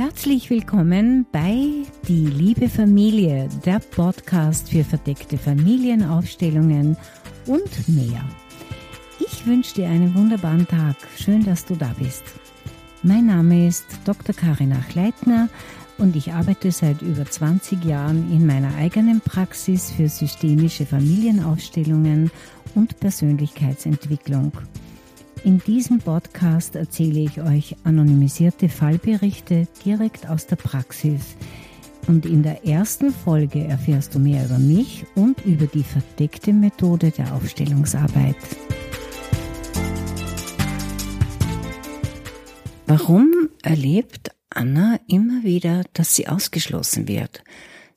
Herzlich willkommen bei Die liebe Familie, der Podcast für verdeckte Familienaufstellungen und mehr. Ich wünsche dir einen wunderbaren Tag. Schön, dass du da bist. Mein Name ist Dr. Karina Chleitner und ich arbeite seit über 20 Jahren in meiner eigenen Praxis für systemische Familienaufstellungen und Persönlichkeitsentwicklung. In diesem Podcast erzähle ich euch anonymisierte Fallberichte direkt aus der Praxis. Und in der ersten Folge erfährst du mehr über mich und über die verdeckte Methode der Aufstellungsarbeit. Warum erlebt Anna immer wieder, dass sie ausgeschlossen wird?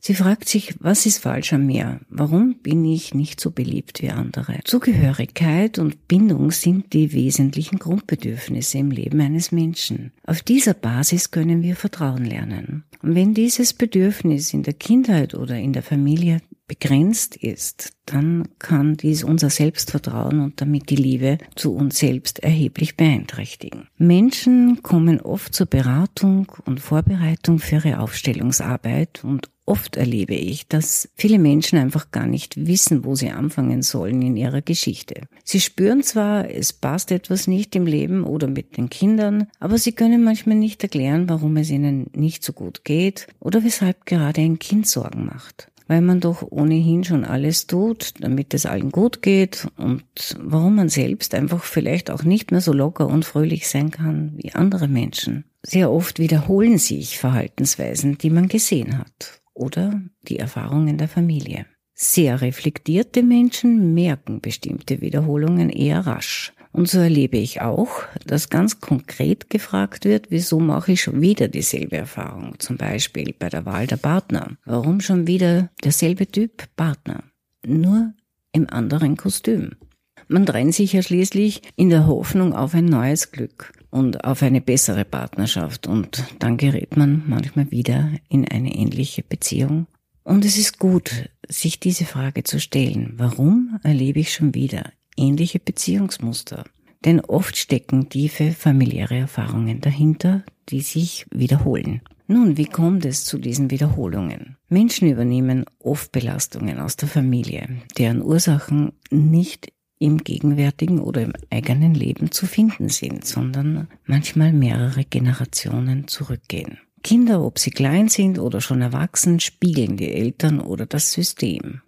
Sie fragt sich, was ist falsch an mir? Warum bin ich nicht so beliebt wie andere? Zugehörigkeit und Bindung sind die wesentlichen Grundbedürfnisse im Leben eines Menschen. Auf dieser Basis können wir Vertrauen lernen. Und wenn dieses Bedürfnis in der Kindheit oder in der Familie begrenzt ist, dann kann dies unser Selbstvertrauen und damit die Liebe zu uns selbst erheblich beeinträchtigen. Menschen kommen oft zur Beratung und Vorbereitung für ihre Aufstellungsarbeit und Oft erlebe ich, dass viele Menschen einfach gar nicht wissen, wo sie anfangen sollen in ihrer Geschichte. Sie spüren zwar, es passt etwas nicht im Leben oder mit den Kindern, aber sie können manchmal nicht erklären, warum es ihnen nicht so gut geht oder weshalb gerade ein Kind Sorgen macht weil man doch ohnehin schon alles tut, damit es allen gut geht und warum man selbst einfach vielleicht auch nicht mehr so locker und fröhlich sein kann wie andere Menschen. Sehr oft wiederholen sich Verhaltensweisen, die man gesehen hat oder die Erfahrungen der Familie. Sehr reflektierte Menschen merken bestimmte Wiederholungen eher rasch. Und so erlebe ich auch, dass ganz konkret gefragt wird, wieso mache ich schon wieder dieselbe Erfahrung? Zum Beispiel bei der Wahl der Partner. Warum schon wieder derselbe Typ Partner? Nur im anderen Kostüm. Man trennt sich ja schließlich in der Hoffnung auf ein neues Glück und auf eine bessere Partnerschaft und dann gerät man manchmal wieder in eine ähnliche Beziehung. Und es ist gut, sich diese Frage zu stellen. Warum erlebe ich schon wieder ähnliche Beziehungsmuster? Denn oft stecken tiefe familiäre Erfahrungen dahinter, die sich wiederholen. Nun, wie kommt es zu diesen Wiederholungen? Menschen übernehmen oft Belastungen aus der Familie, deren Ursachen nicht im gegenwärtigen oder im eigenen Leben zu finden sind, sondern manchmal mehrere Generationen zurückgehen. Kinder, ob sie klein sind oder schon erwachsen, spiegeln die Eltern oder das System.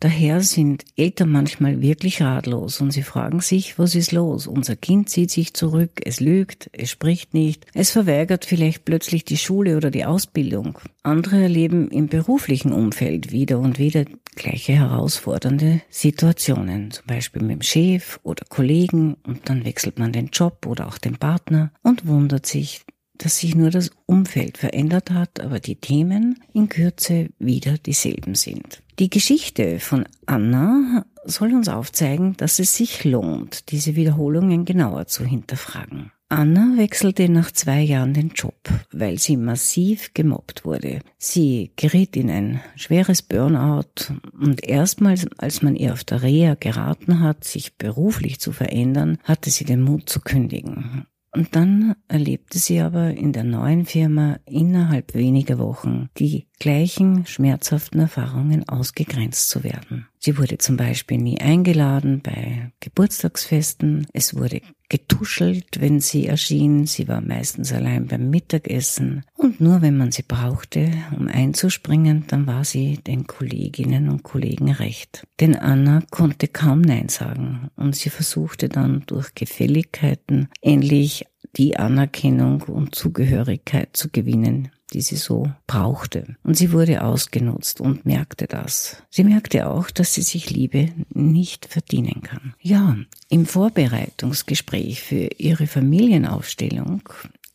Daher sind Eltern manchmal wirklich ratlos und sie fragen sich, was ist los? Unser Kind zieht sich zurück, es lügt, es spricht nicht, es verweigert vielleicht plötzlich die Schule oder die Ausbildung. Andere erleben im beruflichen Umfeld wieder und wieder gleiche herausfordernde Situationen, zum Beispiel mit dem Chef oder Kollegen und dann wechselt man den Job oder auch den Partner und wundert sich, dass sich nur das Umfeld verändert hat, aber die Themen in Kürze wieder dieselben sind. Die Geschichte von Anna soll uns aufzeigen, dass es sich lohnt, diese Wiederholungen genauer zu hinterfragen. Anna wechselte nach zwei Jahren den Job, weil sie massiv gemobbt wurde. Sie geriet in ein schweres Burnout und erstmals, als man ihr auf der Reha geraten hat, sich beruflich zu verändern, hatte sie den Mut zu kündigen. Und dann erlebte sie aber in der neuen Firma innerhalb weniger Wochen die gleichen schmerzhaften Erfahrungen ausgegrenzt zu werden. Sie wurde zum Beispiel nie eingeladen bei Geburtstagsfesten, es wurde getuschelt, wenn sie erschien, sie war meistens allein beim Mittagessen. Und nur wenn man sie brauchte, um einzuspringen, dann war sie den Kolleginnen und Kollegen recht. Denn Anna konnte kaum Nein sagen. Und sie versuchte dann durch Gefälligkeiten endlich die Anerkennung und Zugehörigkeit zu gewinnen, die sie so brauchte. Und sie wurde ausgenutzt und merkte das. Sie merkte auch, dass sie sich Liebe nicht verdienen kann. Ja, im Vorbereitungsgespräch für ihre Familienaufstellung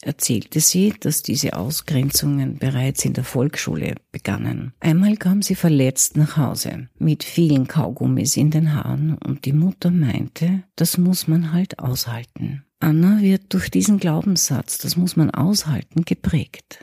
erzählte sie, dass diese Ausgrenzungen bereits in der Volksschule begannen. Einmal kam sie verletzt nach Hause, mit vielen Kaugummis in den Haaren, und die Mutter meinte, das muss man halt aushalten. Anna wird durch diesen Glaubenssatz, das muss man aushalten, geprägt.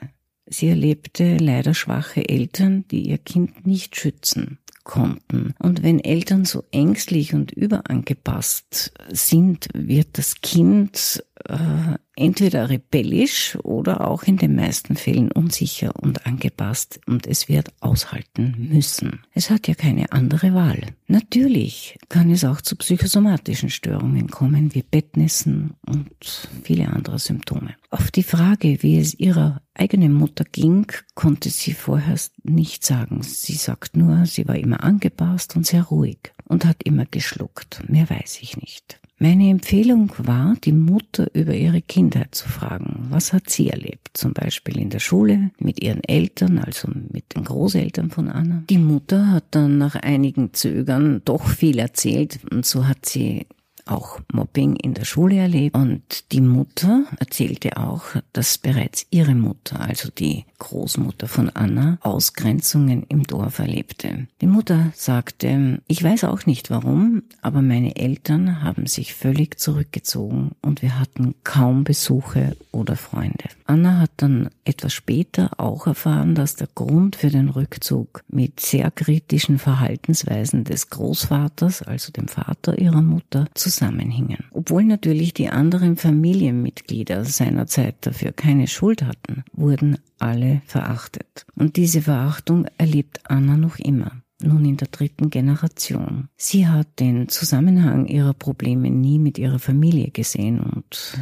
Sie erlebte leider schwache Eltern, die ihr Kind nicht schützen konnten. Und wenn Eltern so ängstlich und überangepasst sind, wird das Kind äh, entweder rebellisch oder auch in den meisten Fällen unsicher und angepasst und es wird aushalten müssen. Es hat ja keine andere Wahl. Natürlich kann es auch zu psychosomatischen Störungen kommen, wie Bettnissen und viele andere Symptome. Auf die Frage, wie es ihrer eigenen Mutter ging, konnte sie vorher nicht sagen. Sie sagt nur, sie war immer angepasst und sehr ruhig und hat immer geschluckt. Mehr weiß ich nicht. Meine Empfehlung war, die Mutter über ihre Kindheit zu fragen. Was hat sie erlebt? Zum Beispiel in der Schule, mit ihren Eltern, also mit den Großeltern von Anna. Die Mutter hat dann nach einigen Zögern doch viel erzählt und so hat sie auch Mobbing in der Schule erlebt. Und die Mutter erzählte auch, dass bereits ihre Mutter, also die Großmutter von Anna, Ausgrenzungen im Dorf erlebte. Die Mutter sagte, ich weiß auch nicht warum, aber meine Eltern haben sich völlig zurückgezogen und wir hatten kaum Besuche oder Freunde. Anna hat dann etwas später auch erfahren, dass der Grund für den Rückzug mit sehr kritischen Verhaltensweisen des Großvaters, also dem Vater ihrer Mutter, zusammenhingen. Obwohl natürlich die anderen Familienmitglieder seinerzeit dafür keine Schuld hatten, wurden alle verachtet. Und diese Verachtung erlebt Anna noch immer nun in der dritten Generation. Sie hat den Zusammenhang ihrer Probleme nie mit ihrer Familie gesehen und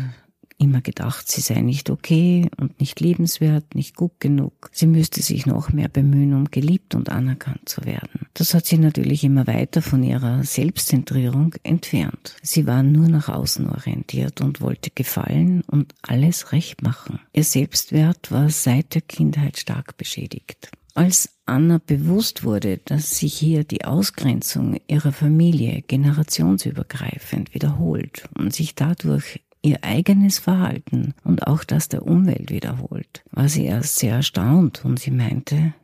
immer gedacht, sie sei nicht okay und nicht liebenswert, nicht gut genug. Sie müsste sich noch mehr bemühen, um geliebt und anerkannt zu werden. Das hat sie natürlich immer weiter von ihrer Selbstzentrierung entfernt. Sie war nur nach außen orientiert und wollte gefallen und alles recht machen. Ihr Selbstwert war seit der Kindheit stark beschädigt. Als Anna bewusst wurde, dass sich hier die Ausgrenzung ihrer Familie generationsübergreifend wiederholt und sich dadurch ihr eigenes Verhalten und auch das der Umwelt wiederholt, war sie erst sehr erstaunt und sie meinte,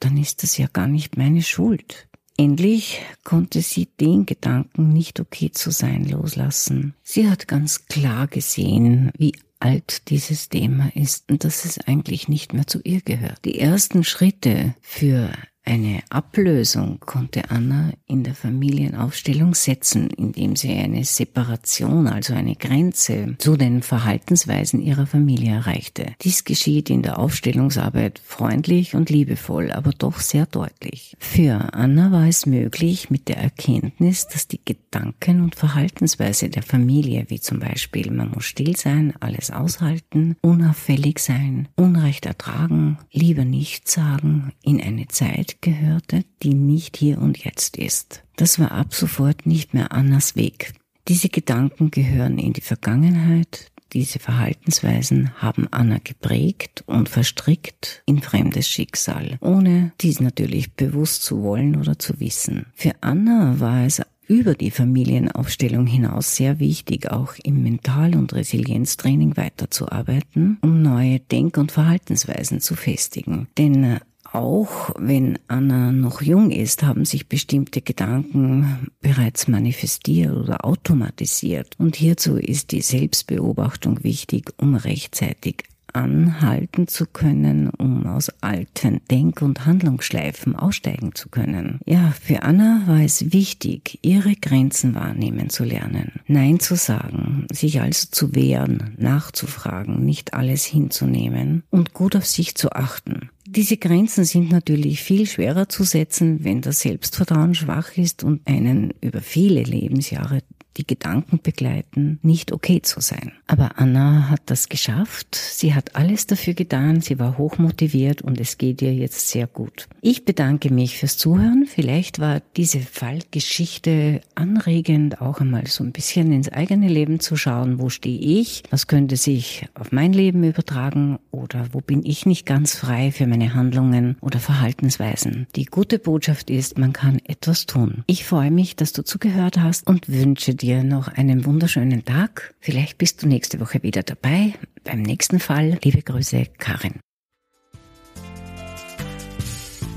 dann ist das ja gar nicht meine Schuld. Endlich konnte sie den Gedanken, nicht okay zu sein, loslassen. Sie hat ganz klar gesehen, wie alt dieses Thema ist und dass es eigentlich nicht mehr zu ihr gehört. Die ersten Schritte für eine Ablösung konnte Anna in der Familienaufstellung setzen, indem sie eine Separation, also eine Grenze zu den Verhaltensweisen ihrer Familie erreichte. Dies geschieht in der Aufstellungsarbeit freundlich und liebevoll, aber doch sehr deutlich. Für Anna war es möglich, mit der Erkenntnis, dass die Gedanken und Verhaltensweise der Familie, wie zum Beispiel man muss still sein, alles aushalten, unauffällig sein, Unrecht ertragen, lieber nichts sagen, in eine Zeit gehörte, die nicht hier und jetzt ist. Das war ab sofort nicht mehr Annas Weg. Diese Gedanken gehören in die Vergangenheit, diese Verhaltensweisen haben Anna geprägt und verstrickt in fremdes Schicksal, ohne dies natürlich bewusst zu wollen oder zu wissen. Für Anna war es über die Familienaufstellung hinaus sehr wichtig, auch im Mental- und Resilienztraining weiterzuarbeiten, um neue Denk- und Verhaltensweisen zu festigen. Denn auch wenn Anna noch jung ist, haben sich bestimmte Gedanken bereits manifestiert oder automatisiert. Und hierzu ist die Selbstbeobachtung wichtig, um rechtzeitig anhalten zu können, um aus alten Denk- und Handlungsschleifen aussteigen zu können. Ja, für Anna war es wichtig, ihre Grenzen wahrnehmen zu lernen, Nein zu sagen, sich also zu wehren, nachzufragen, nicht alles hinzunehmen und gut auf sich zu achten. Diese Grenzen sind natürlich viel schwerer zu setzen, wenn das Selbstvertrauen schwach ist und einen über viele Lebensjahre die Gedanken begleiten, nicht okay zu sein. Aber Anna hat das geschafft. Sie hat alles dafür getan. Sie war hochmotiviert und es geht ihr jetzt sehr gut. Ich bedanke mich fürs Zuhören. Vielleicht war diese Fallgeschichte anregend, auch einmal so ein bisschen ins eigene Leben zu schauen. Wo stehe ich? Was könnte sich auf mein Leben übertragen? Oder wo bin ich nicht ganz frei für meine Handlungen oder Verhaltensweisen? Die gute Botschaft ist, man kann etwas tun. Ich freue mich, dass du zugehört hast und wünsche dir noch einen wunderschönen Tag. Vielleicht bist du nächste Woche wieder dabei beim nächsten Fall. Liebe Grüße, Karin.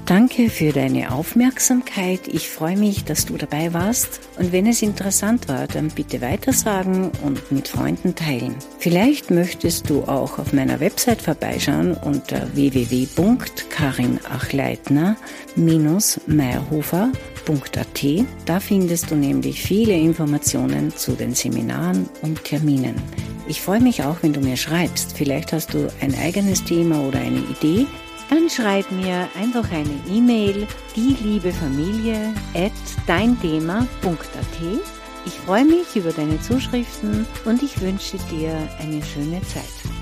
Danke für deine Aufmerksamkeit. Ich freue mich, dass du dabei warst. Und wenn es interessant war, dann bitte weitersagen und mit Freunden teilen. Vielleicht möchtest du auch auf meiner Website vorbeischauen unter www.karinachleitner-meierhofer.at. Da findest du nämlich viele Informationen zu den Seminaren und Terminen. Ich freue mich auch, wenn du mir schreibst. Vielleicht hast du ein eigenes Thema oder eine Idee. Dann schreib mir einfach eine E-Mail, die liebe Familie at deinthema.at. Ich freue mich über deine Zuschriften und ich wünsche dir eine schöne Zeit.